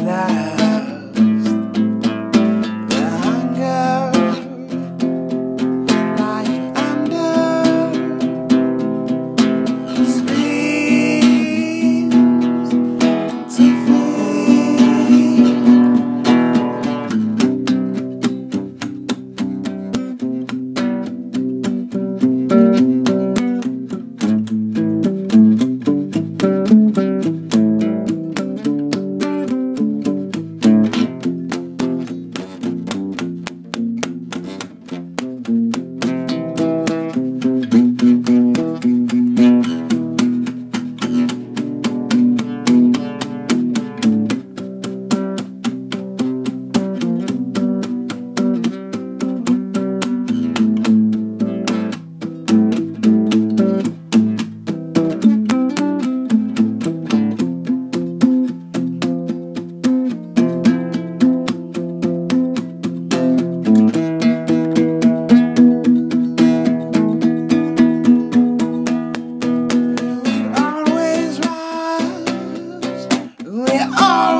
That. all